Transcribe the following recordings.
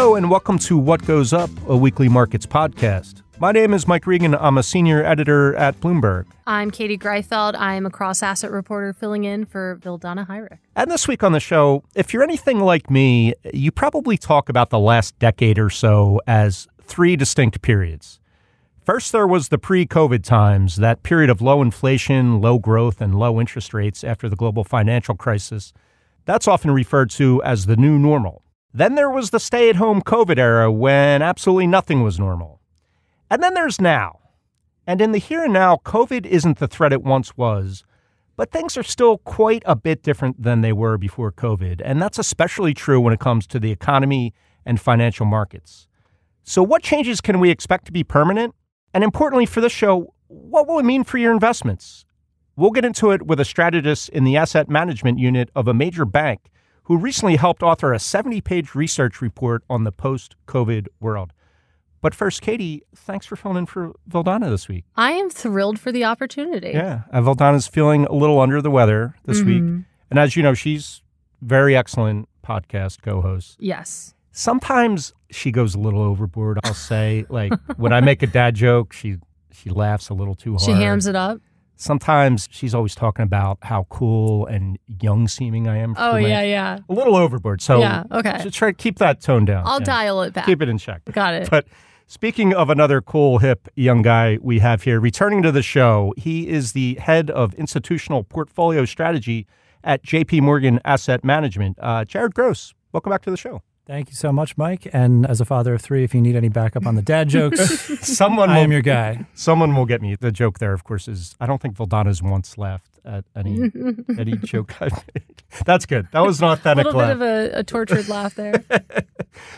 Hello, and welcome to What Goes Up, a weekly markets podcast. My name is Mike Regan. I'm a senior editor at Bloomberg. I'm Katie Greifeld. I'm a cross asset reporter filling in for Vildana Hajric. And this week on the show, if you're anything like me, you probably talk about the last decade or so as three distinct periods. First, there was the pre COVID times, that period of low inflation, low growth, and low interest rates after the global financial crisis. That's often referred to as the new normal. Then there was the stay at home COVID era when absolutely nothing was normal. And then there's now. And in the here and now, COVID isn't the threat it once was, but things are still quite a bit different than they were before COVID. And that's especially true when it comes to the economy and financial markets. So, what changes can we expect to be permanent? And importantly for this show, what will it mean for your investments? We'll get into it with a strategist in the asset management unit of a major bank who recently helped author a 70 page research report on the post COVID world. But first, Katie, thanks for filling in for Vildana this week. I am thrilled for the opportunity. Yeah. Uh, Vildana's feeling a little under the weather this Mm-hmm. week. And as you know, she's very excellent podcast co host. Yes. Sometimes she goes a little overboard, I'll say. like when I make a dad joke, she she laughs a little too hard. She hams it up. Sometimes she's always talking about how cool and young seeming I am. Oh, yeah, yeah. a little overboard. So Yeah, okay. should try to keep that tone down. I'll Yeah. dial it back. Keep it in check. Got it. But speaking of another cool, hip young guy we have here, returning to the show, he is the head of institutional portfolio strategy at JP Morgan Asset Management. Uh, Jared Gross, welcome back to the show. Thank you so much, Mike. And as a father of three, if you need any backup on the dad jokes, Someone I will, am your guy. someone will get me. The joke there, of course, is I don't think Vildana's once laughed at any any joke I made. That's good. That was an A authentic little laugh. bit of a, a tortured laugh there.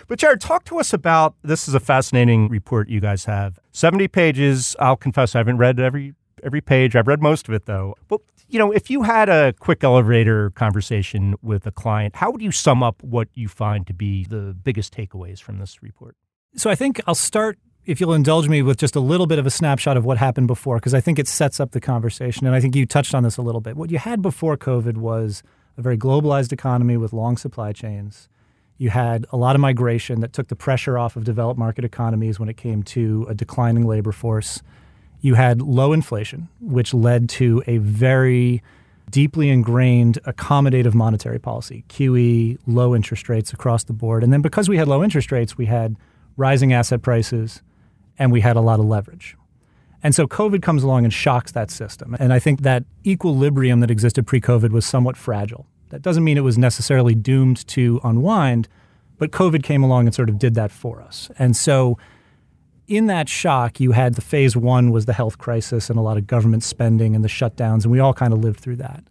But Jared, talk to us about this is a fascinating report you guys have. 70 pages. I'll confess I haven't read every every page. I've read most of it though. But you know, if you had a quick elevator conversation with a client, how would you sum up what you find to be the biggest takeaways from this report? So I think I'll start, if you'll indulge me, with just a little bit of a snapshot of what happened before, because I think it sets up the conversation. And I think you touched on this a little bit. What you had before COVID was a very globalized economy with long supply chains. You had a lot of migration that took the pressure off of developed market economies when it came to a declining labor force. You had low inflation, which led to a very deeply ingrained accommodative monetary policy, QE, low interest rates across the board. And then because we had low interest rates, we had rising asset prices and we had a lot of leverage. And so COVID comes along and shocks that system. And I think that equilibrium that existed pre COVID was somewhat fragile. That doesn't mean it was necessarily doomed to unwind, but COVID came along and sort of did that for us. And so in that shock, you had the phase one was the health crisis and a lot of government spending and the shutdowns, and we all kind of lived through that.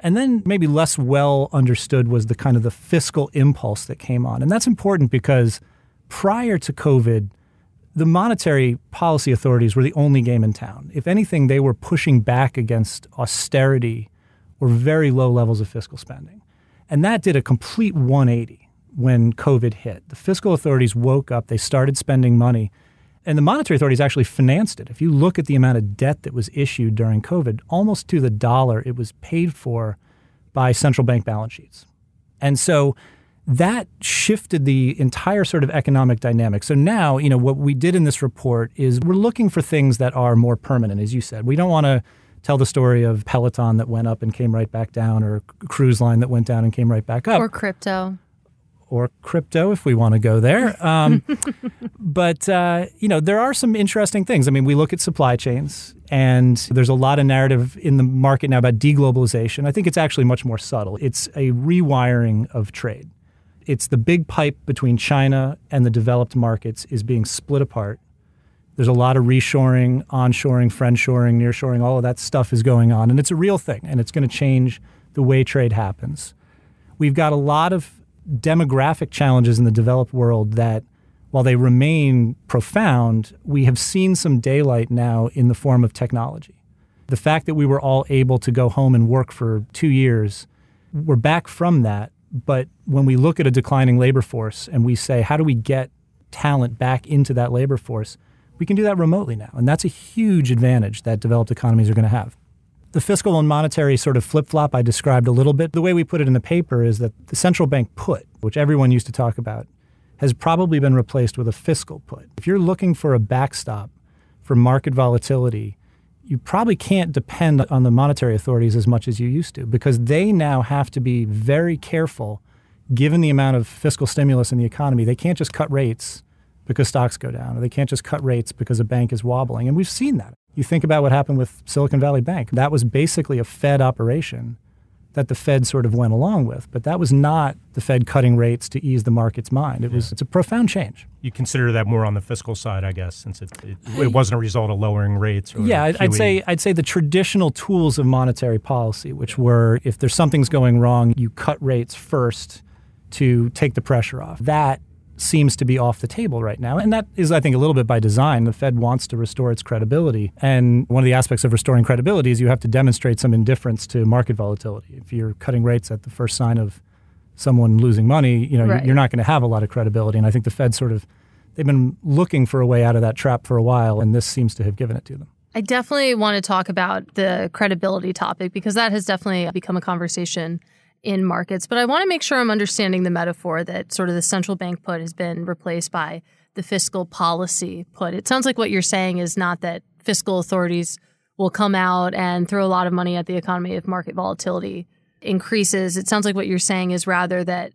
And then maybe less well understood was the kind of the fiscal impulse that came on. And that's important because prior to COVID, the monetary policy authorities were the only game in town. If anything, they were pushing back against austerity or very low levels of fiscal spending. And that did a complete 180 when COVID hit. The fiscal authorities woke up, they started spending money, and the monetary authorities actually financed it. If you look at the amount of debt that was issued during COVID, almost to the dollar, it was paid for by central bank balance sheets. And so that shifted the entire sort of economic dynamic. So now, you know, what we did in this report is we're looking for things that are more permanent, as you said. We don't want to tell the story of Peloton that went up and came right back down, or cruise line that went down and came right back up, or crypto. Or crypto if we want to go there. Um, but uh, you know, there are some interesting things. I mean, we look at supply chains, and there's a lot of narrative in the market now about deglobalization. I think it's actually much more subtle. It's a rewiring of trade. it's the big pipe between China and the developed markets is being split apart. There's a lot of reshoring, onshoring, friendshoring, nearshoring, all of that stuff is going on. And it's a real thing, and it's going to change the way trade happens. We've got a lot of demographic challenges in the developed world that, while they remain profound, we have seen some daylight now in the form of technology. The fact that we were all able to go home and work for two years, we're back from that. But when we look at a declining labor force and we say, how do we get talent back into that labor force? We can do that remotely now. And that's a huge advantage that developed economies are going to have. The fiscal and monetary sort of flip flop I described a little bit. The way we put it in the paper is that the central bank put, which everyone used to talk about, has probably been replaced with a fiscal put. If you're looking for a backstop for market volatility, you probably can't depend on the monetary authorities as much as you used to because they now have to be very careful given the amount of fiscal stimulus in the economy. They can't just cut rates because stocks go down, or they can't just cut rates because a bank is wobbling. And we've seen that. You think about what happened with Silicon Valley Bank. That was basically a Fed operation that the Fed sort of went along with, but that was not the Fed cutting rates to ease the market's mind. It yeah. was it's a profound change. You consider that more on the fiscal side, I guess, since it, it, it wasn't a result of lowering rates. yeah, I'd, I'd, say I'd say the traditional tools of monetary policy, which were if there's something's going wrong, you cut rates first to take the pressure off. That seems to be off the table right now. And that is, I think, a little bit by design. The Fed wants to restore its credibility. And one of the aspects of restoring credibility is you have to demonstrate some indifference to market volatility. If you're cutting rates at the first sign of someone losing money, you know, right. you're not going to have a lot of credibility. And I think the Fed sort of they've been looking for a way out of that trap for a while, and this seems to have given it to them. I definitely want to talk about the credibility topic because that has definitely become a conversation in markets. But I want to make sure I'm understanding the metaphor that sort of the central bank put has been replaced by the fiscal policy put. It sounds like what you're saying is not that fiscal authorities will come out and throw a lot of money at the economy if market volatility increases. It sounds like what you're saying is rather that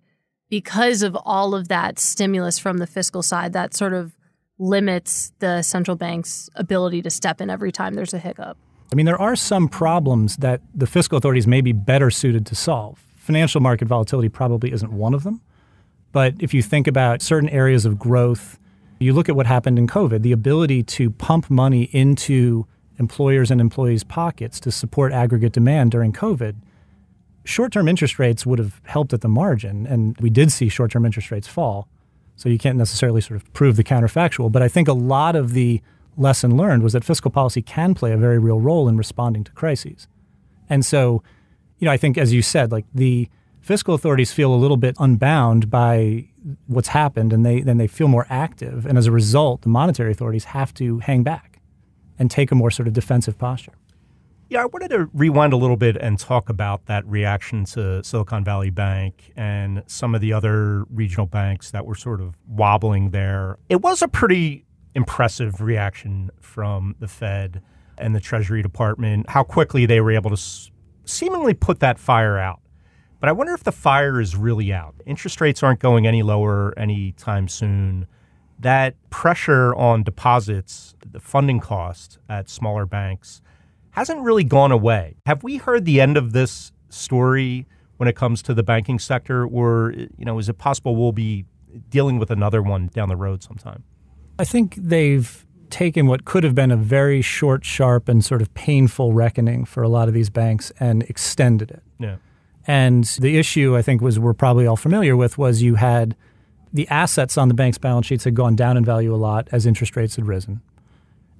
because of all of that stimulus from the fiscal side, that sort of limits the central bank's ability to step in every time there's a hiccup. I mean, there are some problems that the fiscal authorities may be better suited to solve financial market volatility probably isn't one of them. But if you think about certain areas of growth, you look at what happened in COVID, the ability to pump money into employers and employees' pockets to support aggregate demand during COVID. Short term interest rates would have helped at the margin, and we did see short term interest rates fall. So you can't necessarily sort of prove the counterfactual. But I think a lot of the lesson learned was that fiscal policy can play a very real role in responding to crises. And so you know, I think as you said, like the fiscal authorities feel a little bit unbound by what's happened and they then they feel more active and as a result the monetary authorities have to hang back and take a more sort of defensive posture. Yeah, I wanted to rewind a little bit and talk about that reaction to Silicon Valley Bank and some of the other regional banks that were sort of wobbling there. It was a pretty impressive reaction from the Fed and the Treasury Department, how quickly they were able to seemingly put that fire out. But I wonder if the fire is really out. Interest rates aren't going any lower anytime soon. That pressure on deposits, the funding cost at smaller banks, hasn't really gone away. Have we heard the end of this story when it comes to the banking sector, or you know, is it possible we'll be dealing with another one down the road sometime? I think they've taken what could have been a very short, sharp, and sort of painful reckoning for a lot of these banks and extended it. Yeah. And the issue, I think, was we're probably all familiar with was you had the assets on the bank's balance sheets had gone down in value a lot as interest rates had risen.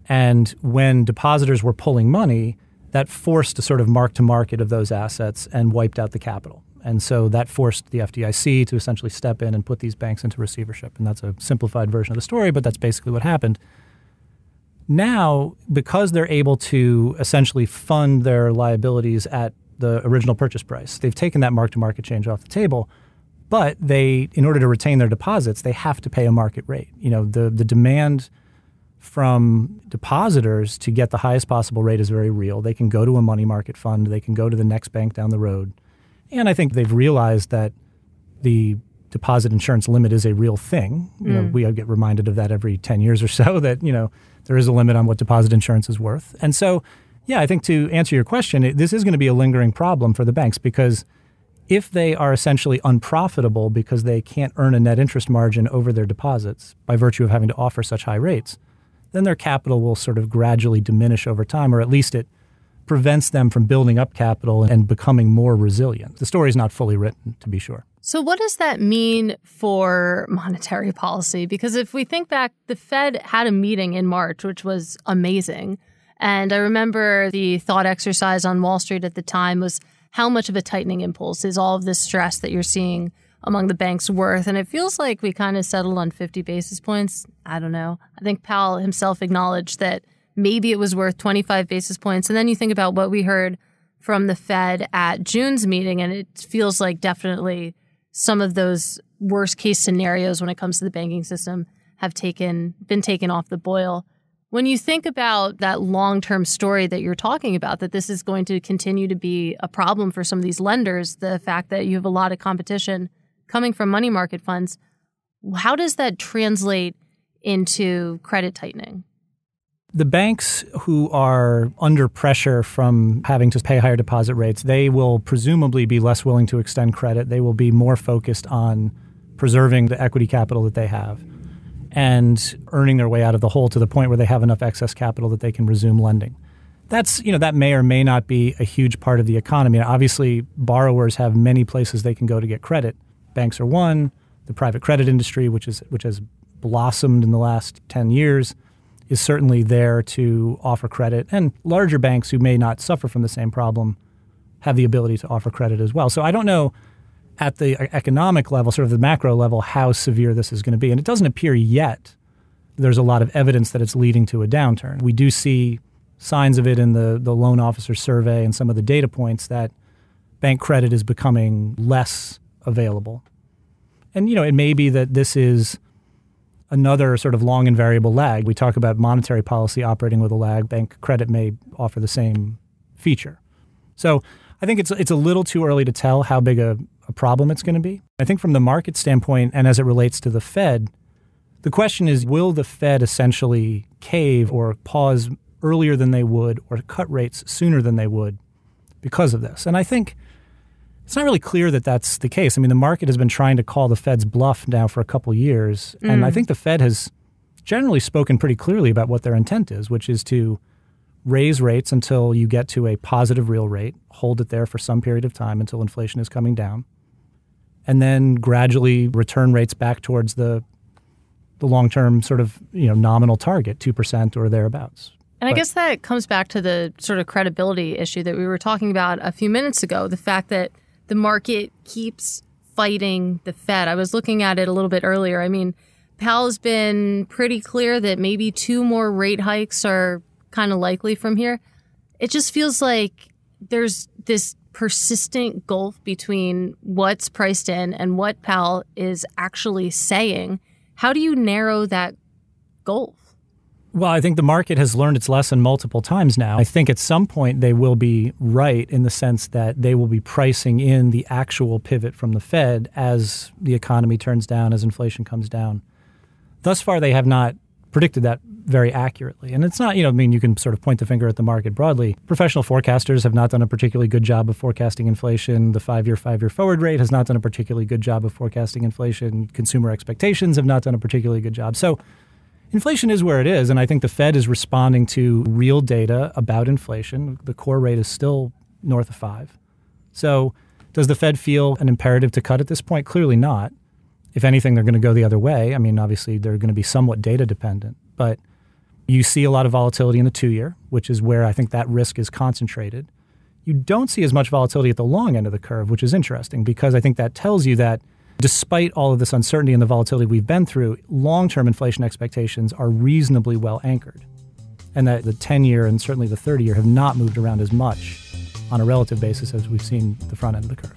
And when depositors were pulling money, that forced a sort of mark to market of those assets and wiped out the capital. And so that forced the FDIC to essentially step in and put these banks into receivership. And that's a simplified version of the story, but that's basically what happened. Now, because they're able to essentially fund their liabilities at the original purchase price, they've taken that mark to market change off the table. But they, in order to retain their deposits, they have to pay a market rate. You know, the, the demand from depositors to get the highest possible rate is very real. They can go to a money market fund, they can go to the next bank down the road. And I think they've realized that the deposit insurance limit is a real thing. You mm. know, we get reminded of that every 10 years or so that, you know, there is a limit on what deposit insurance is worth. And so, yeah, I think to answer your question, this is going to be a lingering problem for the banks because if they are essentially unprofitable because they can't earn a net interest margin over their deposits by virtue of having to offer such high rates, then their capital will sort of gradually diminish over time, or at least it prevents them from building up capital and becoming more resilient. The story is not fully written, to be sure. So, what does that mean for monetary policy? Because if we think back, the Fed had a meeting in March, which was amazing. And I remember the thought exercise on Wall Street at the time was how much of a tightening impulse is all of this stress that you're seeing among the banks worth? And it feels like we kind of settled on 50 basis points. I don't know. I think Powell himself acknowledged that maybe it was worth 25 basis points. And then you think about what we heard from the Fed at June's meeting, and it feels like definitely some of those worst case scenarios when it comes to the banking system have taken been taken off the boil. When you think about that long term story that you're talking about, that this is going to continue to be a problem for some of these lenders, the fact that you have a lot of competition coming from money market funds, how does that translate into credit tightening? The banks who are under pressure from having to pay higher deposit rates, they will presumably be less willing to extend credit. They will be more focused on preserving the equity capital that they have and earning their way out of the hole to the point where they have enough excess capital that they can resume lending. That's, you know, that may or may not be a huge part of the economy. Obviously, borrowers have many places they can go to get credit. Banks are one, the private credit industry, which is which has blossomed in the last 10 years, is certainly there to offer credit. And larger banks who may not suffer from the same problem have the ability to offer credit as well. So I don't know at the economic level, sort of the macro level, how severe this is going to be. And it doesn't appear yet. There's a lot of evidence that it's leading to a downturn. We do see signs of it in the, the loan officer survey and some of the data points that bank credit is becoming less available. And, you know, it may be that this is another sort of long and variable lag. We talk about monetary policy operating with a lag. Bank credit may offer the same feature. So I think it's it's a little too early to tell how big a, a problem it's going to be. I think from the market standpoint and as it relates to the Fed, the question is will the Fed essentially cave or pause earlier than they would or cut rates sooner than they would because of this? And I think it's not really clear that that's the case. I mean, the market has been trying to call the Fed's bluff now for a couple years, mm. and I mm. think the Fed has generally spoken pretty clearly about what their intent is, which is to raise rates until you get to a positive real rate, hold it there for some period of time until inflation is coming down, and then gradually return rates back towards the the long-term sort of, you know, nominal target, 2% or thereabouts. And I guess that comes back to the sort of credibility issue that we were talking about a few minutes ago, the fact that the market keeps fighting the Fed. I was looking at it a little bit earlier. I mean, Powell's been pretty clear that maybe two more rate hikes are kind of likely from here. It just feels like there's this persistent gulf between what's priced in and what Powell is actually saying. How do you narrow that gulf? Well, I think the market has learned its lesson multiple times now. I think at some point they will be right in the sense that they will be pricing in the actual pivot from the Fed as the economy turns down, as inflation comes down. Thus far, they have not predicted that very accurately. And it's not, you know, I mean, you can sort of point the finger at the market broadly. Professional forecasters have not done a particularly good job of forecasting inflation. The five year, five year forward rate has not done a particularly good job of forecasting inflation. Consumer expectations have not done a particularly good job. So, Inflation is where it is, and I think the Fed is responding to real data about inflation. The core rate is still north of five. So, does the Fed feel an imperative to cut at this point? Clearly not. If anything, they're going to go the other way. I mean, obviously, they're going to be somewhat data dependent, but you see a lot of volatility in the two year, which is where I think that risk is concentrated. You don't see as much volatility at the long end of the curve, which is interesting because I think that tells you that despite all of this uncertainty and the volatility we've been through, long term inflation expectations are reasonably well anchored. And that the 10 year and certainly the 30 year have not moved around as much on a relative basis as we've seen the front end of the curve.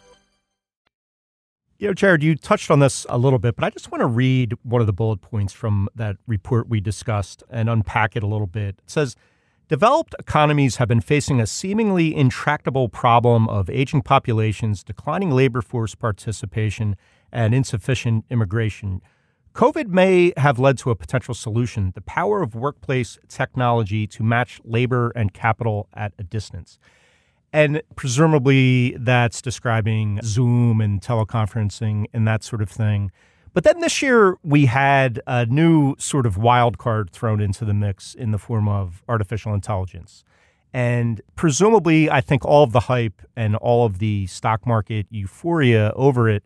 You know, Jared, you touched on this a little bit, but I just want to read one of the bullet points from that report we discussed and unpack it a little bit. It says, Developed economies have been facing a seemingly intractable problem of aging populations, declining labor force participation, and insufficient immigration. COVID may have led to a potential solution the power of workplace technology to match labor and capital at a distance. And presumably that's describing Zoom and teleconferencing and that sort of thing. But then this year, we had a new sort of wild card thrown into the mix in the form of artificial intelligence. And presumably, I think all of the hype and all of the stock market euphoria over it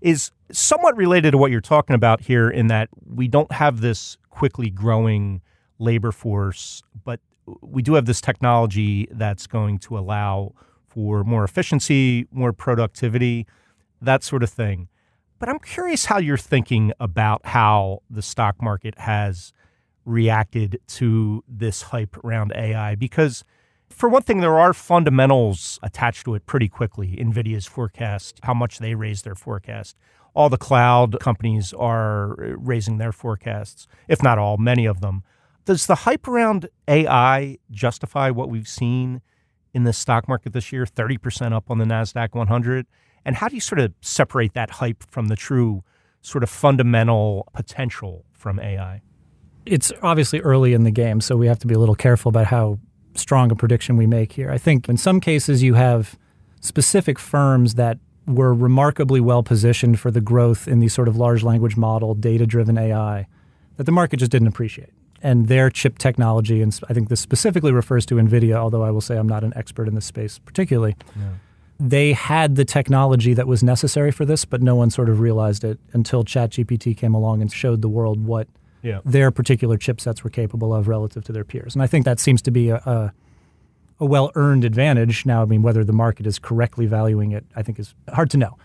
is somewhat related to what you're talking about here, in that we don't have this quickly growing labor force, but we do have this technology that's going to allow for more efficiency, more productivity, that sort of thing. But I'm curious how you're thinking about how the stock market has reacted to this hype around AI because for one thing, there are fundamentals attached to it pretty quickly. NVIDIA's forecast, how much they raise their forecast. All the cloud companies are raising their forecasts, if not all, many of them. Does the hype around AI justify what we've seen in the stock market this year? 30% up on the NASDAQ 100. And how do you sort of separate that hype from the true sort of fundamental potential from AI? It's obviously early in the game, so we have to be a little careful about how strong a prediction we make here. I think in some cases you have specific firms that were remarkably well positioned for the growth in these sort of large language model, data driven AI that the market just didn't appreciate. And their chip technology, and I think this specifically refers to NVIDIA, although I will say I'm not an expert in this space particularly. Yeah they had the technology that was necessary for this, but no one sort of realized it until ChatGPT came along and showed the world what yeah. their particular chipsets were capable of relative to their peers. And I think that seems to be a, a, a well earned advantage. Now, I mean, whether the market is correctly valuing it, I think is hard to know.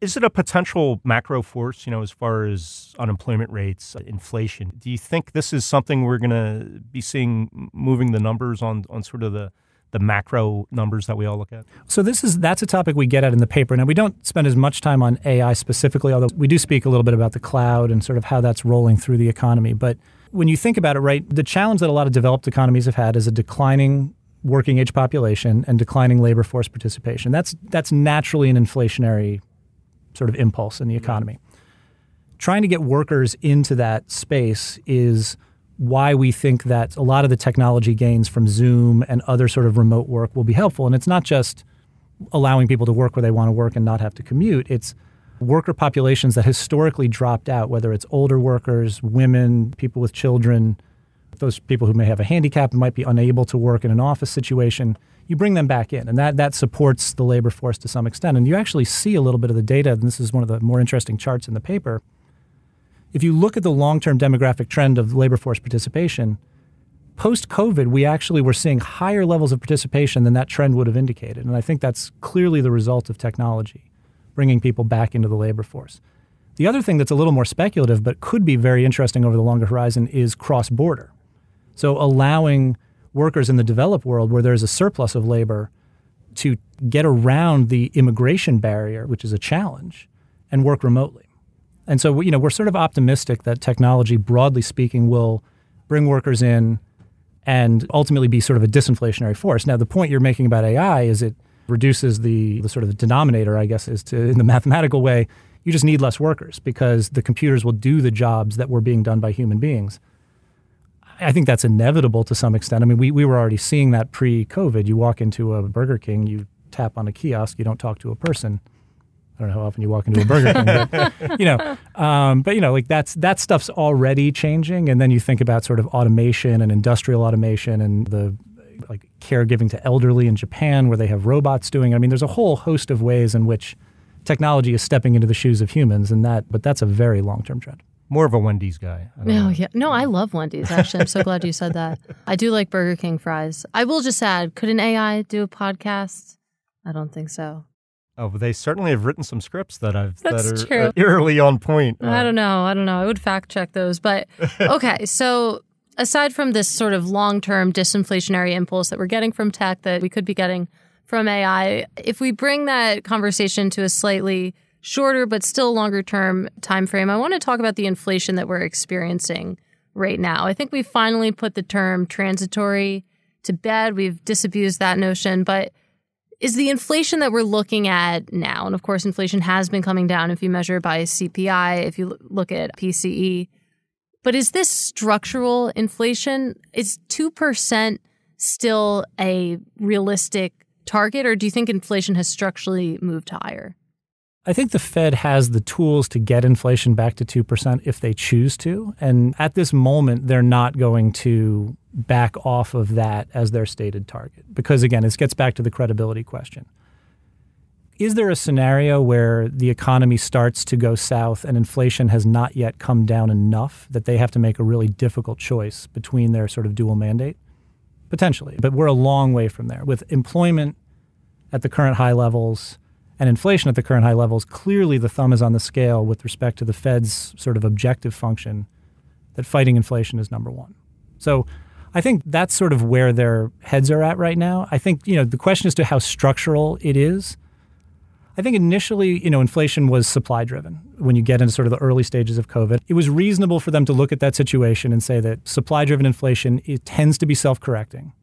Is it a potential macro force, you know, as far as unemployment rates, inflation? Do you think this is something we're going to be seeing moving the numbers on, on sort of the the macro numbers that we all look at? So this is that's a topic we get at in the paper. Now we don't spend as much time on AI specifically, although we do speak a little bit about the cloud and sort of how that's rolling through the economy. But when you think about it, right, the challenge that a lot of developed economies have had is a declining working age population and declining labor force participation. That's that's naturally an inflationary sort of impulse in the economy. Trying to get workers into that space is why we think that a lot of the technology gains from Zoom and other sort of remote work will be helpful. And it's not just allowing people to work where they want to work and not have to commute. It's worker populations that historically dropped out, whether it's older workers, women, people with children, those people who may have a handicap and might be unable to work in an office situation. You bring them back in, and that, that supports the labor force to some extent. And you actually see a little bit of the data, and this is one of the more interesting charts in the paper if you look at the long term demographic trend of labor force participation, post COVID, we actually were seeing higher levels of participation than that trend would have indicated. And I think that's clearly the result of technology, bringing people back into the labor force. The other thing that's a little more speculative, but could be very interesting over the longer horizon, is cross border. So allowing workers in the developed world where there's a surplus of labor to get around the immigration barrier, which is a challenge, and work remotely. And so, you know, we're sort of optimistic that technology, broadly speaking, will bring workers in and ultimately be sort of a disinflationary force. Now, the point you're making about AI is it reduces the, the sort of the denominator, I guess, is to in the mathematical way, you just need less workers because the computers will do the jobs that were being done by human beings. I think that's inevitable to some extent. I mean, we, we were already seeing that pre COVID. You walk into a Burger King, you tap on a kiosk, you don't talk to a person. I don't know how often you walk into a Burger King, but you know, um, but you know, like that's that stuff's already changing. And then you think about sort of automation and industrial automation and the like caregiving to elderly in Japan, where they have robots doing. It. I mean, there's a whole host of ways in which technology is stepping into the shoes of humans, and that, but that's a very long term trend. More of a Wendy's guy. No, yeah, no, I love Wendy's. Actually, I'm so glad you said that. I do like Burger King fries. I will just add, could an AI do a podcast? I don't think so. Oh, but they certainly have written some scripts that I've That's that are true. eerily on point. I don't know. I don't know. I would fact check those, but okay. So aside from this sort of long term disinflationary impulse that we're getting from tech that we could be getting from AI, if we bring that conversation to a slightly shorter but still longer term time frame, I want to talk about the inflation that we're experiencing right now. I think we finally put the term transitory to bed. We've disabused that notion, but is the inflation that we're looking at now, and of course, inflation has been coming down if you measure by CPI, if you look at PCE, but is this structural inflation? Is 2% still a realistic target, or do you think inflation has structurally moved higher? I think the Fed has the tools to get inflation back to 2% if they choose to. And at this moment, they're not going to back off of that as their stated target. Because again, this gets back to the credibility question. Is there a scenario where the economy starts to go south and inflation has not yet come down enough that they have to make a really difficult choice between their sort of dual mandate? Potentially. But we're a long way from there. With employment at the current high levels, and inflation at the current high levels, clearly the thumb is on the scale with respect to the Fed's sort of objective function that fighting inflation is number one. So I think that's sort of where their heads are at right now. I think, you know, the question as to how structural it is. I think initially, you know, inflation was supply driven when you get into sort of the early stages of COVID. It was reasonable for them to look at that situation and say that supply driven inflation it tends to be self correcting.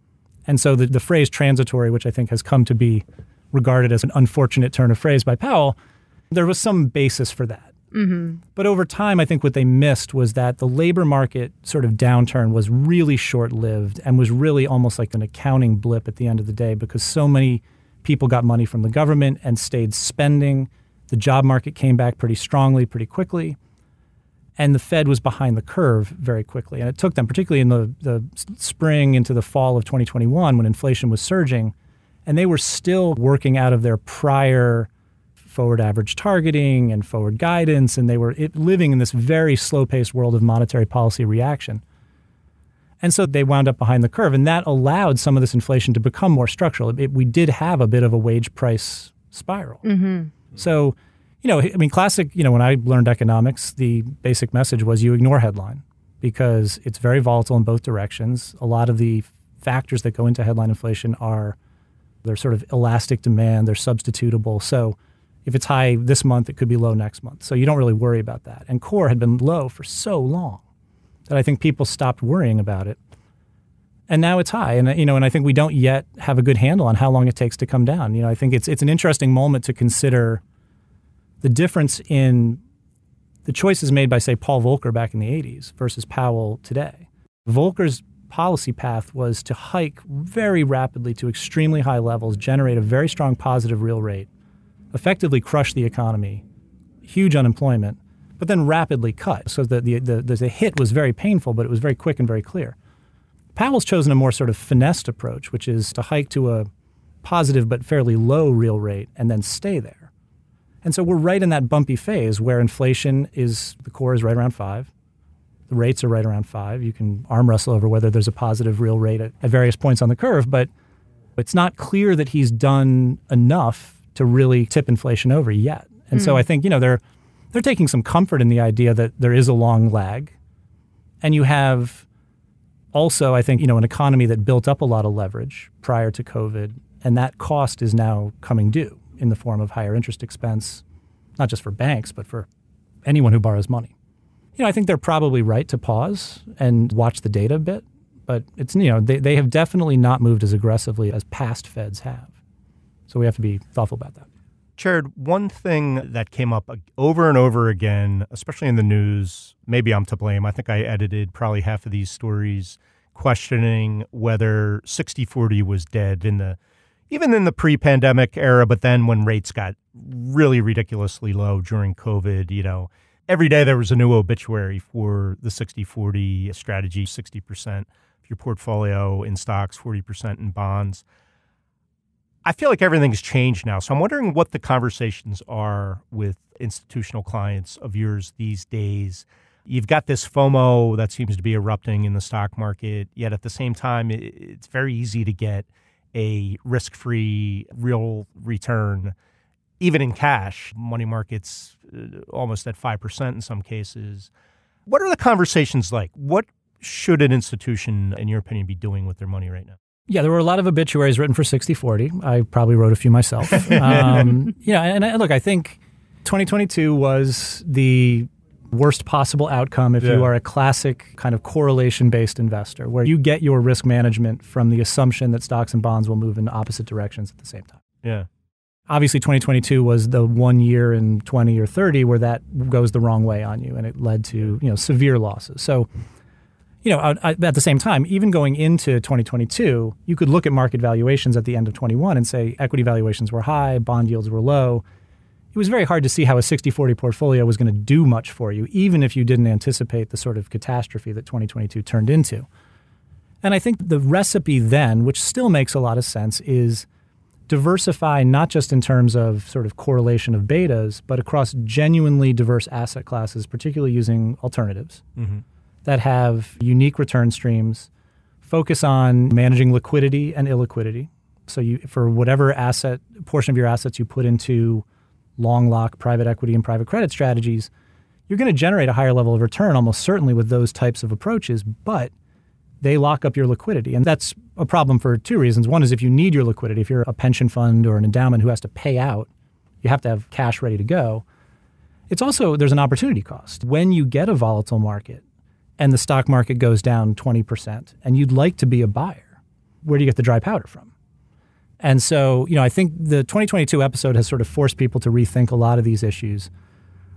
And so the, the phrase transitory, which I think has come to be regarded as an unfortunate turn of phrase by Powell, there was some basis for that. Mm-hmm. But over time, I think what they missed was that the labor market sort of downturn was really short lived and was really almost like an accounting blip at the end of the day because so many people got money from the government and stayed spending. The job market came back pretty strongly, pretty quickly. And the Fed was behind the curve very quickly. And it took them, particularly in the, the spring into the fall of 2021 when inflation was surging, and they were still working out of their prior forward average targeting and forward guidance, and they were living in this very slow paced world of monetary policy reaction. And so they wound up behind the curve, and that allowed some of this inflation to become more structural. It, we did have a bit of a wage price spiral. Mm-hmm. So, you know, I mean, classic, you know, when I learned economics, the basic message was you ignore headline because it's very volatile in both directions. A lot of the factors that go into headline inflation are they're sort of elastic demand, they're substitutable. So if it's high this month, it could be low next month. So you don't really worry about that. And core had been low for so long that I think people stopped worrying about it. And now it's high. And you know, and I think we don't yet have a good handle on how long it takes to come down. You know, I think it's it's an interesting moment to consider the difference in the choices made by say Paul Volcker back in the 80s versus Powell today. Volcker's policy path was to hike very rapidly to extremely high levels, generate a very strong positive real rate, effectively crush the economy, huge unemployment, but then rapidly cut. So the, the, the, the hit was very painful, but it was very quick and very clear. Powell's chosen a more sort of finessed approach, which is to hike to a positive but fairly low real rate and then stay there. And so we're right in that bumpy phase where inflation is, the core is right around five the rates are right around five. You can arm wrestle over whether there's a positive real rate at, at various points on the curve, but it's not clear that he's done enough to really tip inflation over yet. And mm. so hmm. I think you know they're they're taking some comfort in the idea that there is a long lag, and you have also I think you know an economy that built up a lot of leverage prior to COVID, and that cost is now coming due in the form of higher interest expense, not just for banks but for anyone who borrows money you know, I think they're probably right to pause and watch the data a bit, but it's you know they, they have definitely not moved as aggressively as past Feds have. So we have to be thoughtful about that. Jared, one thing that came up over and over again, especially in the news, maybe I'm to blame. I think I edited probably half of these stories questioning whether 60/40 was dead in the even in the pre-pandemic era, but then when rates got really ridiculously low during COVID, you know, every day there was a new obituary for the 60 40 strategy 60% of your portfolio in stocks, 40% in bonds. I feel like everything's changed now. So I'm wondering what the conversations are with institutional clients of yours these days. You've got this FOMO that seems to be erupting in the stock market, yet at the same time, it's very easy to get a risk free real return even in cash, money markets uh, almost at 5% in some cases. What are the conversations like? What should an institution, in your opinion, be doing with their money right now? Yeah, there were a lot of obituaries written for 60 40. I probably wrote a few myself. um, yeah, and I, look, I think 2022 was the worst possible outcome if yeah. you are a classic kind of correlation based investor, where you get your risk management from the assumption that stocks and bonds will move in opposite directions at the same time. Yeah. Obviously, 2022 was the one year in 20 or 30 where that goes the wrong way on you, and it led to you know severe losses. So you know, at the same time, even going into 2022, you could look at market valuations at the end of 21 and say equity valuations were high, bond yields were low. It was very hard to see how a 60 40 portfolio was going to do much for you, even if you didn't anticipate the sort of catastrophe that 2022 turned into. And I think the recipe then, which still makes a lot of sense, is diversify not just in terms of sort of correlation of betas, but across genuinely diverse asset classes, particularly using alternatives. Mm-hmm that have unique return streams, focus on managing liquidity and illiquidity. So you for whatever asset portion of your assets you put into long lock private equity and private credit strategies, you're going to generate a higher level of return almost certainly with those types of approaches, but they lock up your liquidity. And that's a problem for two reasons. One is if you need your liquidity, if you're a pension fund or an endowment who has to pay out, you have to have cash ready to go. It's also there's an opportunity cost. When you get a volatile market, and the stock market goes down 20% and you'd like to be a buyer, where do you get the dry powder from? And so, you know, I think the 2022 episode has sort of forced people to rethink a lot of these issues.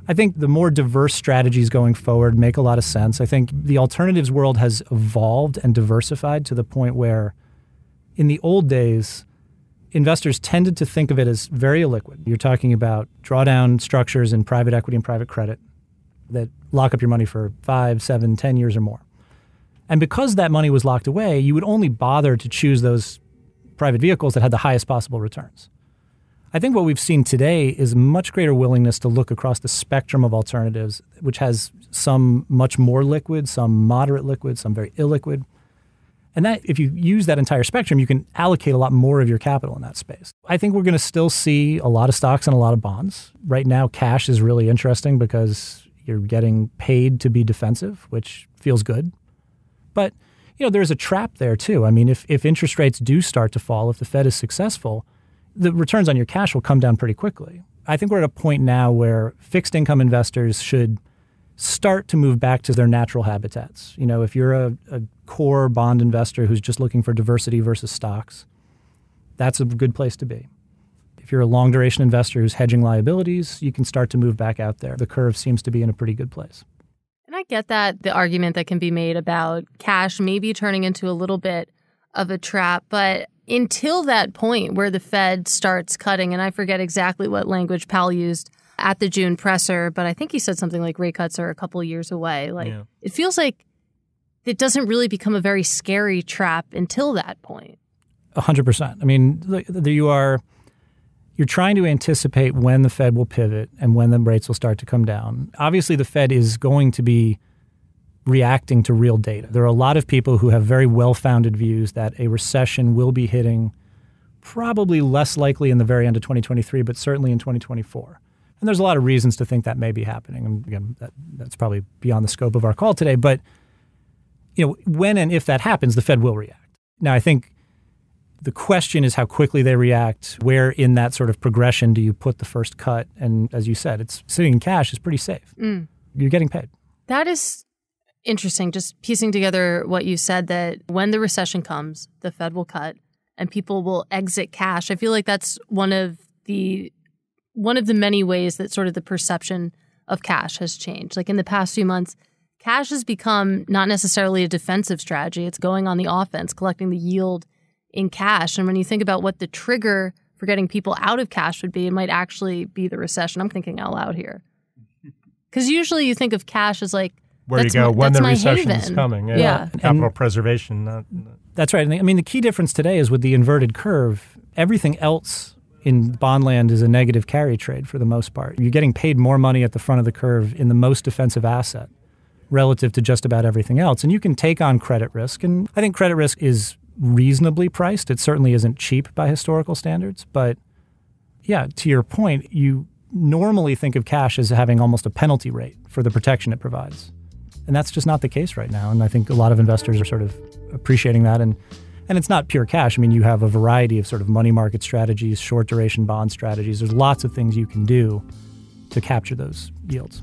I think the more diverse strategies going forward make a lot of sense. I think the alternatives world has evolved and diversified to the point where in the old days, investors tended to think of it as very illiquid. You're talking about drawdown structures in private equity and private credit that lock up your money for five, seven, ten years or more. And because that money was locked away, you would only bother to choose those private vehicles that had the highest possible returns. I think what we've seen today is much greater willingness to look across the spectrum of alternatives, which has some much more liquid, some moderate liquid, some very illiquid. And that if you use that entire spectrum, you can allocate a lot more of your capital in that space. I think we're going to still see a lot of stocks and a lot of bonds. Right now, cash is really interesting because you're getting paid to be defensive, which feels good. But you know, there's a trap there too. I mean, if, if interest rates do start to fall, if the Fed is successful, the returns on your cash will come down pretty quickly. I think we're at a point now where fixed income investors should start to move back to their natural habitats. You know, if you're a, a core bond investor who's just looking for diversity versus stocks, that's a good place to be. If you're a long duration investor who's hedging liabilities, you can start to move back out there. The curve seems to be in a pretty good place. And I get that the argument that can be made about cash maybe turning into a little bit of a trap, but until that point where the Fed starts cutting, and I forget exactly what language Powell used at the June presser, but I think he said something like rate cuts are a couple years away. Like yeah. it feels like it doesn't really become a very scary trap until that point. A hundred percent. I mean, you are you're trying to anticipate when the Fed will pivot and when the rates will start to come down. Obviously, the Fed is going to be reacting to real data. There are a lot of people who have very well founded views that a recession will be hitting probably less likely in the very end of 2023, but certainly in 2024. And there's a lot of reasons to think that may be happening. And again, that, that's probably beyond the scope of our call today. But you know, when and if that happens, the Fed will react. Now, I think the question is how quickly they react. Where in that sort of progression do you put the first cut? And as you said, it's sitting in cash is pretty safe. Mm. You're getting paid. That is interesting. Just piecing together what you said that when the recession comes, the Fed will cut and people will exit cash. I feel like that's one of the one of the many ways that sort of the perception of cash has changed. Like in the past few months, cash has become not necessarily a defensive strategy. It's going on the offense, collecting the yield in cash. And when you think about what the trigger for getting people out of cash would be, it might actually be the recession. I'm thinking out loud here. Because usually you think of cash as like where you go my, when the recession is coming. Yeah, yeah. capital and preservation. Not, not. That's right. I mean, the key difference today is with the inverted curve. Everything else in bond land is a negative carry trade for the most part. You're getting paid more money at the front of the curve in the most defensive asset relative to just about everything else. And you can take on credit risk. And I think credit risk is reasonably priced. It certainly isn't cheap by historical standards, but yeah, to your point, you normally think of cash as having almost a penalty rate for the protection it provides. And that's just not the case right now. And I think a lot of investors are sort of appreciating that. And, and it's not pure cash. I mean, you have a variety of sort of money market strategies, short duration bond strategies. There's lots of things you can do to capture those yields.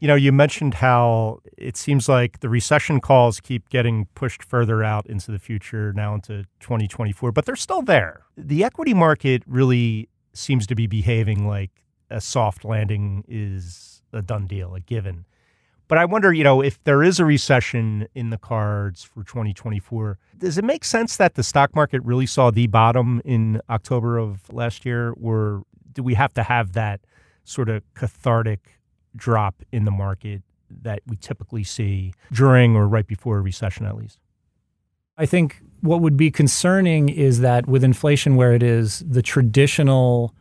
You know, you mentioned how it seems like the recession calls keep getting pushed further out into the future, now into 2024, but they're still there. The equity market really seems to be behaving like a soft landing is a done deal, a given. But I wonder, you know, if there is a recession in the cards for 2024, does it make sense that the stock market really saw the bottom in October of last year? Or do we have to have that sort of cathartic drop in the market that we typically see during or right before a recession, at least? I think what would be concerning is that with inflation where it is, the traditional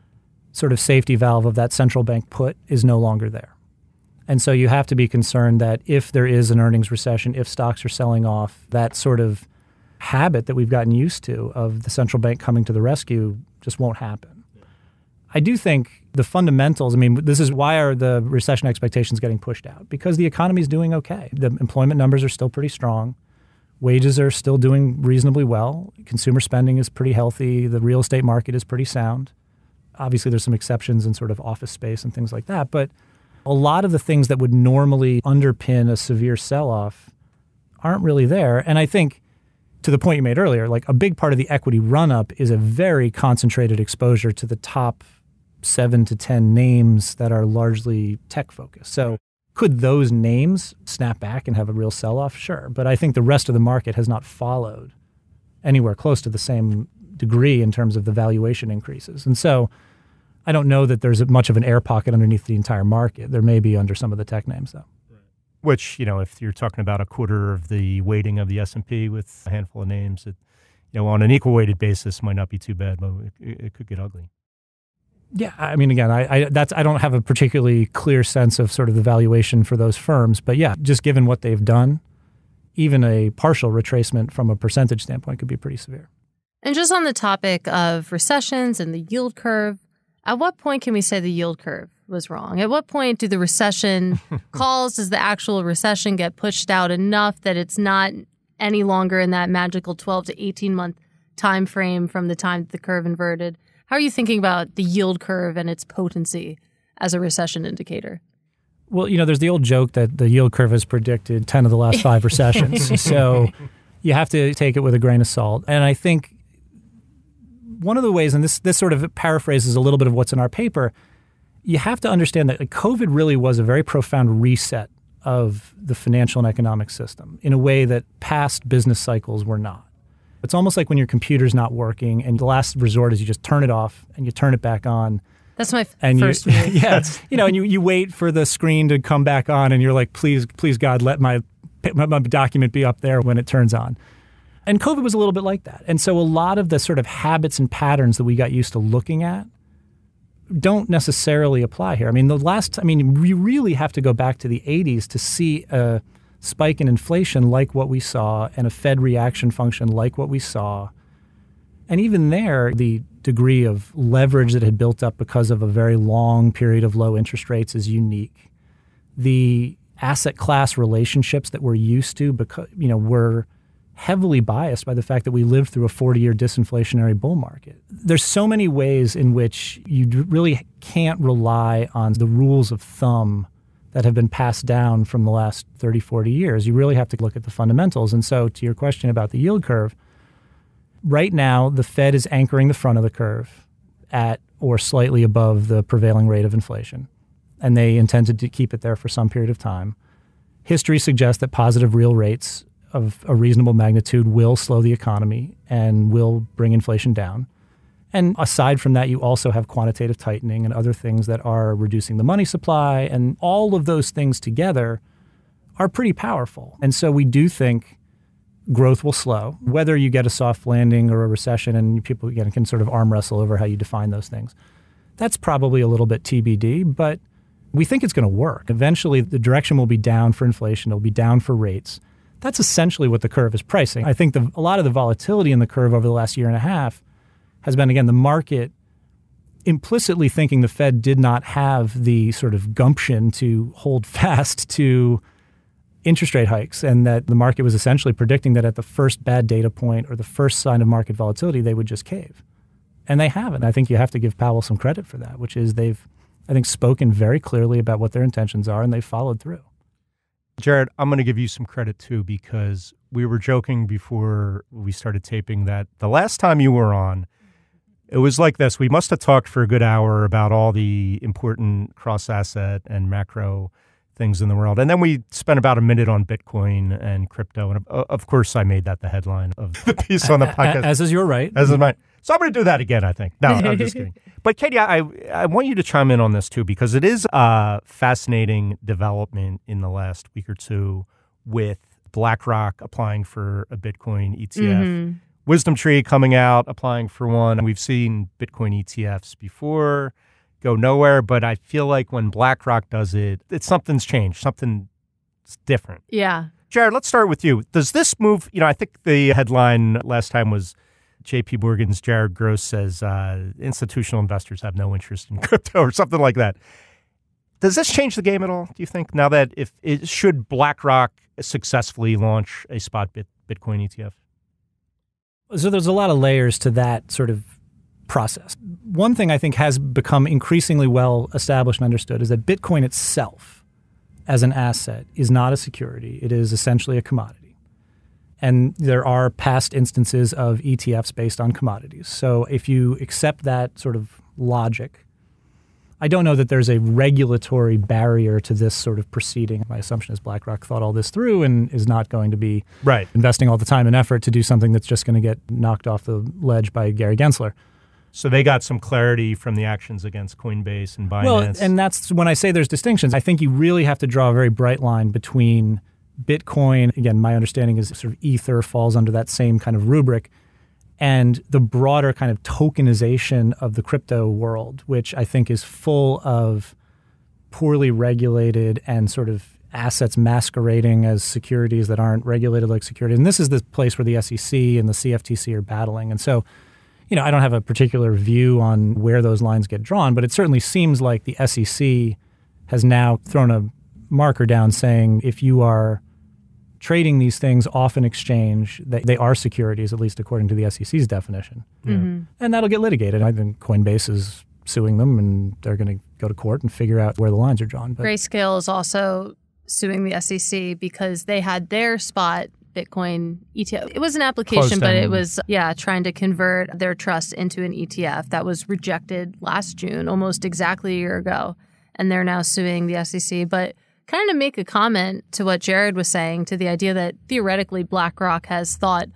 sort of safety valve of that central bank put is no longer there. And so you have to be concerned that if there is an earnings recession, if stocks are selling off, that sort of habit that we've gotten used to of the central bank coming to the rescue just won't happen. I do think the fundamentals, I mean, this is why are the recession expectations getting pushed out? Because the economy is doing okay. The employment numbers are still pretty strong. Wages are still doing reasonably well. Consumer spending is pretty healthy. The real estate market is pretty sound. Obviously, there's some exceptions in sort of office space and things like that. But a lot of the things that would normally underpin a severe sell off aren't really there. And I think to the point you made earlier, like a big part of the equity run up is a very concentrated exposure to the top seven to 10 names that are largely tech focused. So could those names snap back and have a real sell off? Sure. But I think the rest of the market has not followed anywhere close to the same degree in terms of the valuation increases. And so I don't know that there's much of an air pocket underneath the entire market. There may be under some of the tech names, though. Which, you know, if you're talking about a quarter of the weighting of the S&P with a handful of names, it, you know, on an equal weighted basis might not be too bad, but it, it could get ugly. Yeah, I mean, again, I, I that's I don't have a particularly clear sense of sort of the valuation for those firms, but yeah, just given what they've done, even a partial retracement from a percentage standpoint could be pretty severe. And just on the topic of recessions and the yield curve, at what point can we say the yield curve was wrong? At what point do the recession calls, does the actual recession get pushed out enough that it's not any longer in that magical 12 to 18 month time frame from the time that the curve inverted? How are you thinking about the yield curve and its potency as a recession indicator? Well, you know, there's the old joke that the yield curve has predicted 10 of the last five recessions. so you have to take it with a grain of salt. And I think one of the ways, and this, this sort of paraphrases a little bit of what's in our paper, you have to understand that COVID really was a very profound reset of the financial and economic system in a way that past business cycles were not. It's almost like when your computer's not working and the last resort is you just turn it off and you turn it back on. That's my and first you, yeah, you know, and you, you wait for the screen to come back on and you're like, please, please God, let my, my, my document be up there when it turns on. And COVID was a little bit like that. And so a lot of the sort of habits and patterns that we got used to looking at don't necessarily apply here. I mean, the last, I mean, we really have to go back to the 80s to see a, spike in inflation like what we saw and a Fed reaction function like what we saw. And even there, the degree of leverage that had built up because of a very long period of low interest rates is unique. The asset class relationships that we're used to, because you know, were heavily biased by the fact that we lived through a 40-year disinflationary bull market. There's so many ways in which you really can't rely on the rules of thumb that have been passed down from the last 30, 40 years. You really have to look at the fundamentals. And so, to your question about the yield curve, right now, the Fed is anchoring the front of the curve at or slightly above the prevailing rate of inflation. And they intended to keep it there for some period of time. history suggests that positive real rates of a reasonable magnitude will slow the economy and will bring inflation down. And aside from that, you also have quantitative tightening and other things that are reducing the money supply. And all of those things together are pretty powerful. And so we do think growth will slow, whether you get a soft landing or a recession, and people again, can sort of arm wrestle over how you define those things. That's probably a little bit TBD, but we think it's going to work. Eventually, the direction will be down for inflation, it'll be down for rates. That's essentially what the curve is pricing. I think the, a lot of the volatility in the curve over the last year and a half has been, again, the market implicitly thinking the Fed did not have the sort of gumption to hold fast to interest rate hikes and that the market was essentially predicting that at the first bad data point or the first sign of market volatility, they would just cave. And they haven't. I think you have to give Powell some credit for that, which is they've, I think, spoken very clearly about what their intentions are and they've followed through. Jared, I'm going to give you some credit too because we were joking before we started taping that the last time you were on, it was like this. We must have talked for a good hour about all the important cross asset and macro things in the world. And then we spent about a minute on Bitcoin and crypto. And uh, of course, I made that the headline of the piece on the podcast. As is your right. As is mine. So I'm going to do that again, I think. No, I'm just kidding. But Katie, I, I want you to chime in on this too, because it is a fascinating development in the last week or two with BlackRock applying for a Bitcoin ETF. Mm-hmm. Wisdom Tree coming out, applying for one. We've seen Bitcoin ETFs before go nowhere, but I feel like when BlackRock does it, it's something's changed, something's different. Yeah. Jared, let's start with you. Does this move, you know, I think the headline last time was JP Morgan's Jared Gross says uh, institutional investors have no interest in crypto or something like that. Does this change the game at all, do you think? Now that if it should BlackRock successfully launch a spot bit, Bitcoin ETF? So there's a lot of layers to that sort of process. One thing I think has become increasingly well established and understood is that Bitcoin itself, as an asset, is not a security. It is essentially a commodity. And there are past instances of ETFs based on commodities. So if you accept that sort of logic, I don't know that there's a regulatory barrier to this sort of proceeding. My assumption is BlackRock thought all this through and is not going to be right. investing all the time and effort to do something that's just going to get knocked off the ledge by Gary Gensler. So they got some clarity from the actions against Coinbase and Binance. Well, and that's when I say there's distinctions. I think you really have to draw a very bright line between Bitcoin. Again, my understanding is sort of Ether falls under that same kind of rubric, and the broader kind of tokenization of the crypto world, which I think is full of poorly regulated and sort of assets masquerading as securities that aren't regulated like securities. And this is the place where the SEC and the CFTC are battling. And so you know, I don't have a particular view on where those lines get drawn, but it certainly seems like the SEC has now thrown a marker down saying if you are trading these things off an exchange, they, they are securities, at least according to the SEC's definition. Mm-hmm. And that'll get litigated. I think Coinbase is suing them and they're going to go to court and figure out where the lines are drawn. But Grayscale is also suing the SEC because they had their spot Bitcoin ETF. It was an application, but it was, yeah, trying to convert their trust into an ETF that was rejected last June, almost exactly a year ago. And they're now suing the SEC. But kind of make a comment to what Jared was saying to the idea that theoretically BlackRock has thought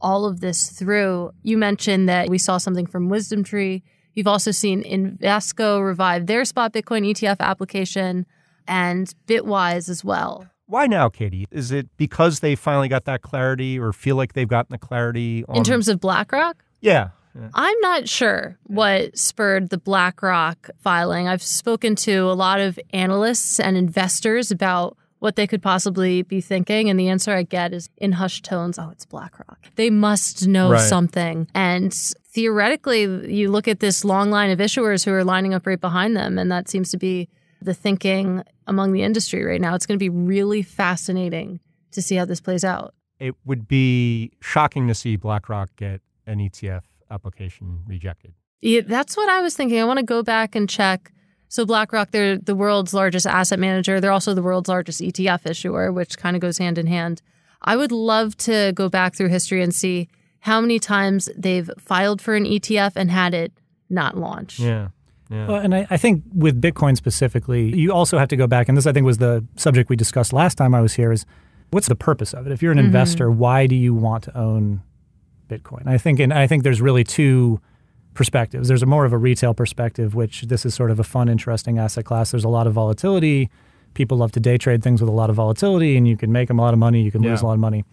all of this through. You mentioned that we saw something from Wisdom Tree. You've also seen Invesco revive their spot Bitcoin ETF application and Bitwise as well. Why now, Katie? Is it because they finally got that clarity or feel like they've gotten the clarity? On... In terms of BlackRock? Yeah. I'm not sure what spurred the BlackRock filing. I've spoken to a lot of analysts and investors about what they could possibly be thinking. And the answer I get is in hushed tones, oh, it's BlackRock. They must know right. something. And theoretically, you look at this long line of issuers who are lining up right behind them, and that seems to be the thinking among the industry right now. It's going to be really fascinating to see how this plays out. It would be shocking to see BlackRock get an ETF application rejected. Yeah, that's what I was thinking. I want to go back and check. So BlackRock, they're the world's largest asset manager. They're also the world's largest ETF issuer, which kind of goes hand in hand. I would love to go back through history and see how many times they've filed for an ETF and had it not launch. Yeah. Yeah. Well, and I, I think with Bitcoin specifically, you also have to go back, and this I think was the subject we discussed last time I was here. Is what's the purpose of it? If you're an mm-hmm. investor, why do you want to own Bitcoin? I think, and I think there's really two perspectives. There's a more of a retail perspective, which this is sort of a fun, interesting asset class. There's a lot of volatility. People love to day trade things with a lot of volatility, and you can make them a lot of money. You can lose a lot of money.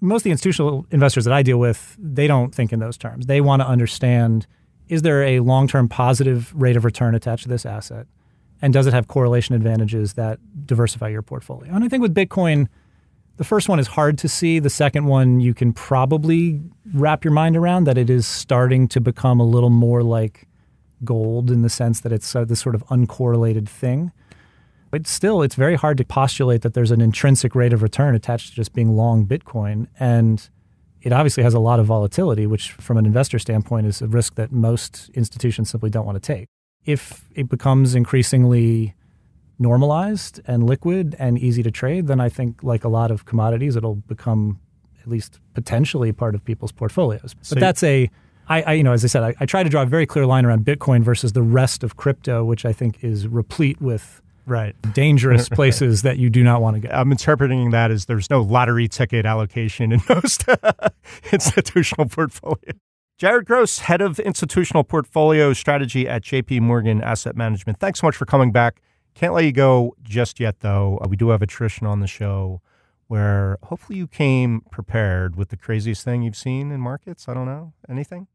Most of the institutional investors that I deal with, they don't think in those terms. They want to understand is there a long term positive rate of return attached to this asset? And does it have correlation advantages that diversify your portfolio? And I think with Bitcoin, the first one is hard to see. The second one, you can probably wrap your mind around that it is starting to become a little more like gold in the sense that it's uh, this sort of uncorrelated thing. But still, it's very hard to postulate that there's an intrinsic rate of return attached to just being long Bitcoin. And it obviously has a lot of volatility, which from an investor standpoint is a risk that most institutions simply don't want to take. If it becomes increasingly normalized and liquid and easy to trade, then I think, like a lot of commodities, it'll become at least potentially part of people's portfolios. But So you- that's a, I, I, you know, as I said, I, I try to draw a very clear line around Bitcoin versus the rest of crypto, which I think is replete with Right. dangerous places that you do not want to go. I'm interpreting that as there's no lottery ticket allocation in most institutional portfolio. Jared Gross, head of institutional portfolio strategy at JP Morgan Asset Management. Thanks so much for coming back. Can't let you go just yet, though. Uh, we do have attrition on the show where hopefully you came prepared with the craziest thing you've seen in markets. I don't know. Anything?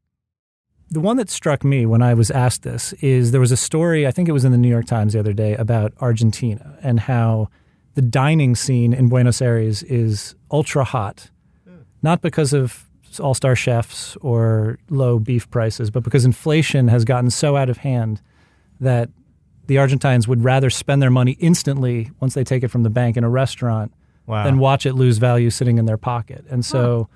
The one that struck me when I was asked this is there was a story, I think it was in the New York Times the other day, about Argentina and how the dining scene in Buenos Aires is ultra hot, not because of all star chefs or low beef prices, but because inflation has gotten so out of hand that the Argentines would rather spend their money instantly once they take it from the bank in a restaurant Wow. than watch it lose value sitting in their pocket. And so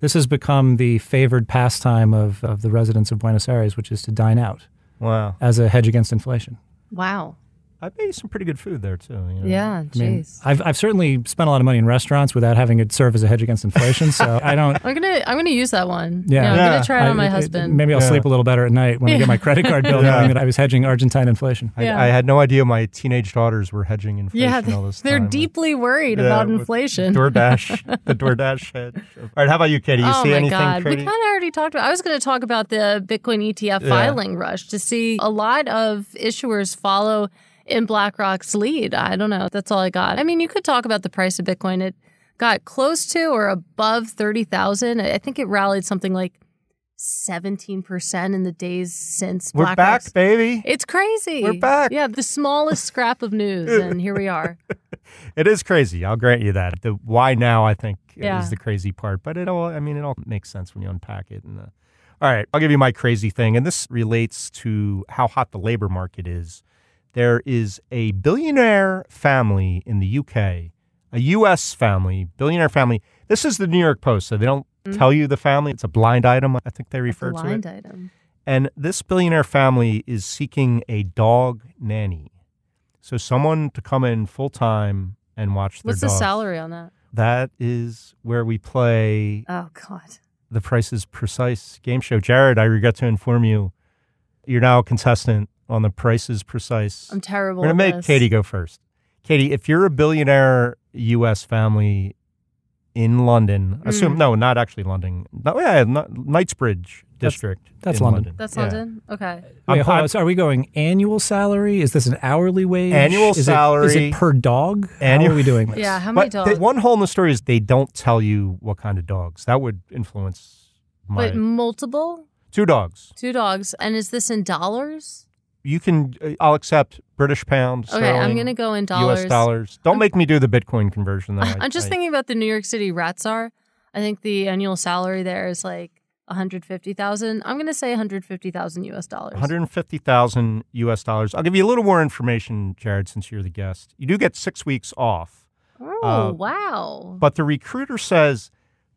this has become the favored pastime of, of the residents of Buenos Aires, which is to dine out wow. as a hedge against inflation. Wow. I bet some pretty good food there, too. you know? Yeah. I mean, Jeez. I've, I've certainly spent a lot of money in restaurants without having it serve as a hedge against inflation. So I don't. I'm gonna I'm gonna use that one. Yeah. I'm Yeah. gonna try it I- on my it- husband. maybe I'll Yeah. sleep a little better at night when I get my credit card bill, Yeah. knowing that I was hedging Argentine inflation. I, Yeah. I had no idea my teenage daughters were hedging inflation yeah, all this they're time. deeply worried Yeah, about inflation. DoorDash, the DoorDash hedge. All right, how about you, Katie? You oh see my anything god, crazy? we kind of already talked about. I was going to talk about the Bitcoin ETF Yeah. filing rush to see a lot of issuers follow in BlackRock's lead. I don't know. That's all I got. I mean, you could talk about the price of Bitcoin. It got close to or above thirty thousand. I think it rallied something like seventeen percent in the days since. We're BlackRock's- back, baby. It's crazy. We're back. Yeah, the smallest scrap of news, and here we are. It is crazy. I'll grant you that. The why now, I think, Yeah. is the crazy part. But it all, I mean, it all makes sense when you unpack it. And uh, all right, I'll give you my crazy thing, and this relates to how hot the labor market is. There is a billionaire family in the UK, a U.S. family, billionaire family. This is the New York Post, so they don't mm. tell you the family. It's a blind item. I think they refer to it. Blind item. And this billionaire family is seeking a dog nanny. So someone to come in full time and watch their What's the salary on that? That is where we play Oh God. the Price is Precise game show. Jared, I regret to inform you, you're now a contestant on the Price is Precise. I'm terrible. We're gonna at make this. Katie go first. Katie, if you're a billionaire U.S. family in London, assume Mm. no, not actually London. No, yeah, not, Knightsbridge That's- district. that's in London. That's Yeah. London. Okay. Wait, hold on. So are we going annual salary? Is this an hourly wage? Annual salary. is It, is it per dog? Annual- How are we doing this? Yeah. How many But dogs? the one hole in the story is they don't tell you what kind of dogs. That would influence my but multiple two dogs. two dogs, and is this in dollars? You can. uh, I'll accept British pounds. Okay, I'm gonna go in dollars. U.S. dollars. Don't make me do the Bitcoin conversion. Though. I- I'm just I- thinking about the New York City rats are. I think the annual salary there is like 150,000. I'm gonna say 150,000 US dollars. 150,000 U.S. dollars. I'll give you a little more information, Jared, since you're the guest. You do get six weeks off, Oh uh, wow! but the recruiter says,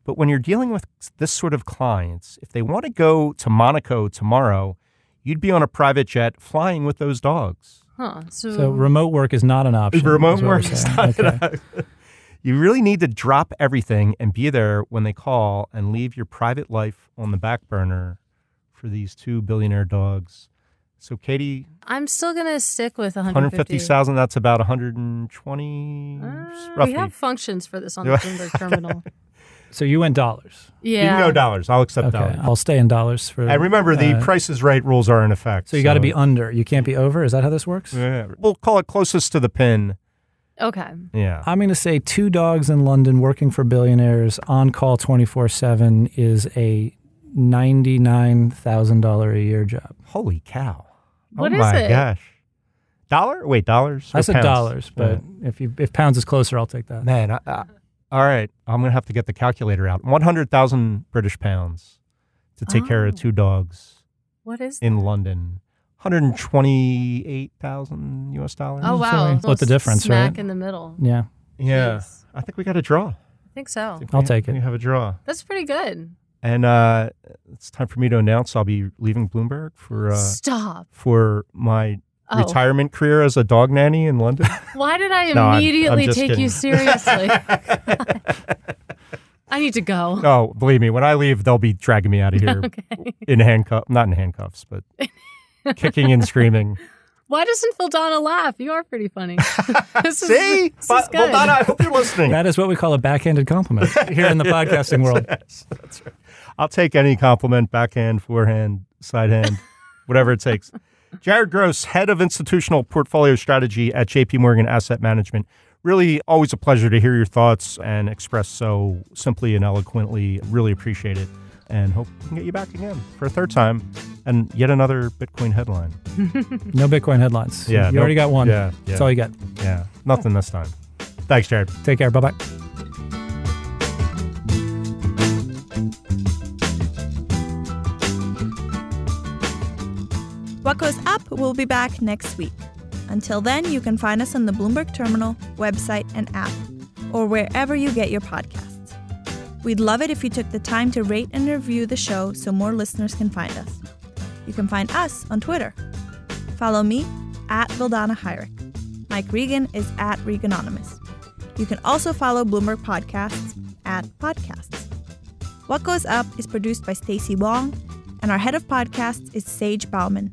but when you're dealing with this sort of clients, if they want to go to Monaco tomorrow, you'd be on a private jet flying with those dogs. huh? So, So remote work is not an option. Remote is work we're is saying. not Okay. You really need to drop everything and be there when they call and leave your private life on the back burner for these two billionaire dogs. So Katie, I'm still going to stick with 150. 150,000. That's about 120. Uh, roughly. we have functions for this on the Bloomberg terminal. So you went dollars. Yeah. You can go dollars. I'll accept Okay, dollars. I'll stay in dollars for. And remember, the uh, Price is Right rules are in effect. So you got to be under. You can't be over. Is that how this works? Yeah. We'll call it closest to the pin. Okay. Yeah. I'm going to say two dogs in London working for billionaires on call 24 7 is a $99,000 a year job. Holy cow. What oh is my it? gosh. Dollar? Wait, dollars? I said pounds? dollars, but if you if pounds is closer, I'll take that. Man, I, I, all right. I'm going to have to get the calculator out. 100,000 British pounds to take care of Oh. two dogs What is in London. 128,000 US dollars. Oh, wow. Sorry. Split the difference, Smack right? in the middle. Yeah, Yeah. Jeez. I think we got a draw. I think so. I'll We- take it. You have a draw. That's pretty good. And uh, it's time for me to announce I'll be leaving Bloomberg for uh, Stop. for my Oh. retirement career as a dog nanny in London. Why did I No, I'm- I'm immediately take kidding. you seriously? I need to go. Oh, believe me, when I leave, they'll be dragging me out of here Okay. in handcuffs, not in handcuffs, but kicking and screaming. Why doesn't Vildana laugh? You are pretty funny. this is, See, this but, well, good. I hope you're listening. that is what we call a backhanded compliment here in the podcasting world. Yes, that's right. I'll take any compliment, backhand, forehand, sidehand, whatever it takes. Jared Gross, head of institutional portfolio strategy at JP Morgan Asset Management. Really, always a pleasure to hear your thoughts and express so simply and eloquently. Really appreciate it. And hope we can get you back again for a third time and yet another Bitcoin headline. No Bitcoin headlines. Yeah, you no- already got one. yeah, yeah. That's all you got. Yeah, nothing this time. Thanks, Jared. Take care. Bye bye. What Goes Up will be back next week. Until then, you can find us on the Bloomberg Terminal, website, and app, or wherever you get your podcasts. We'd love it if you took the time to rate and review the show so more listeners can find us. You can find us on Twitter. Follow me at Vildana Hajric. Mike Regan is at Reganonymous. You can also follow Bloomberg Podcasts at Podcasts. What Goes Up is produced by Stacey Wong, and our head of podcasts is Sage Bauman.